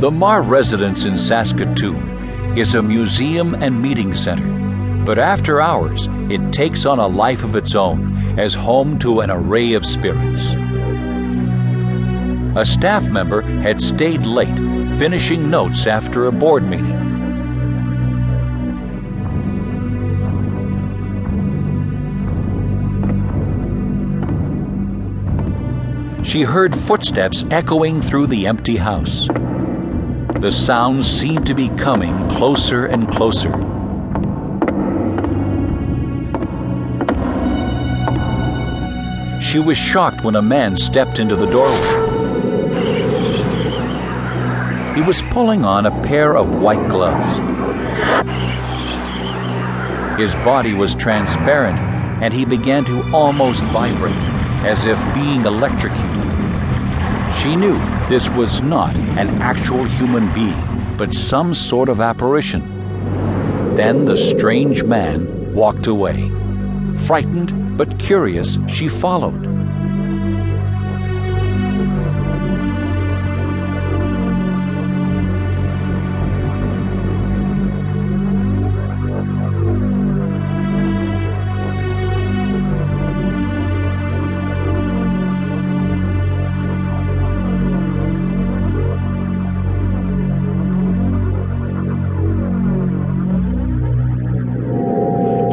The Marr residence in Saskatoon is a museum and meeting center, but after hours, it takes on a life of its own as home to an array of spirits. A staff member had stayed late, finishing notes after a board meeting. She heard footsteps echoing through the empty house. The sounds seemed to be coming closer and closer. She was shocked when a man stepped into the doorway. He was pulling on a pair of white gloves. His body was transparent, and he began to almost vibrate, as if being electrocuted. She knew this was not an actual human being, but some sort of apparition. Then the strange man walked away. Frightened but curious, she followed.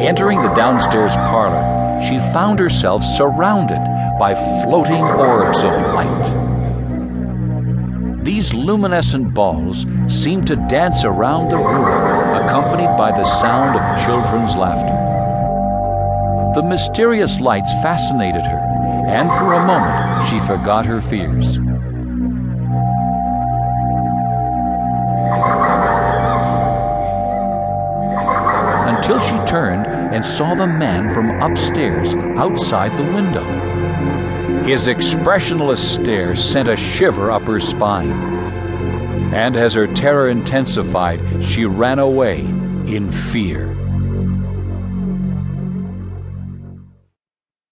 Entering the downstairs parlor, she found herself surrounded by floating orbs of light. These luminescent balls seemed to dance around the room, accompanied by the sound of children's laughter. The mysterious lights fascinated her, and for a moment she forgot her fears. Until she turned and saw the man from upstairs outside the window. His expressionless stare sent a shiver up her spine. And as her terror intensified, she ran away in fear.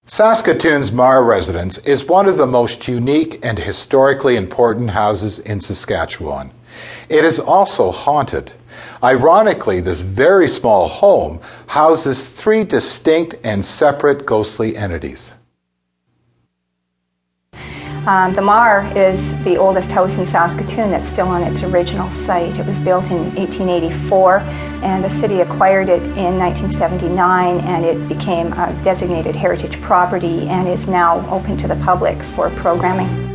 Saskatoon's Marr residence is one of the most unique and historically important houses in Saskatchewan. It is also haunted. Ironically, this very small home houses three distinct and separate ghostly entities. Um, the Marr is the oldest house in Saskatoon that's still on its original site. It was built in 1884 and the city acquired it in 1979 and it became a designated heritage property and is now open to the public for programming.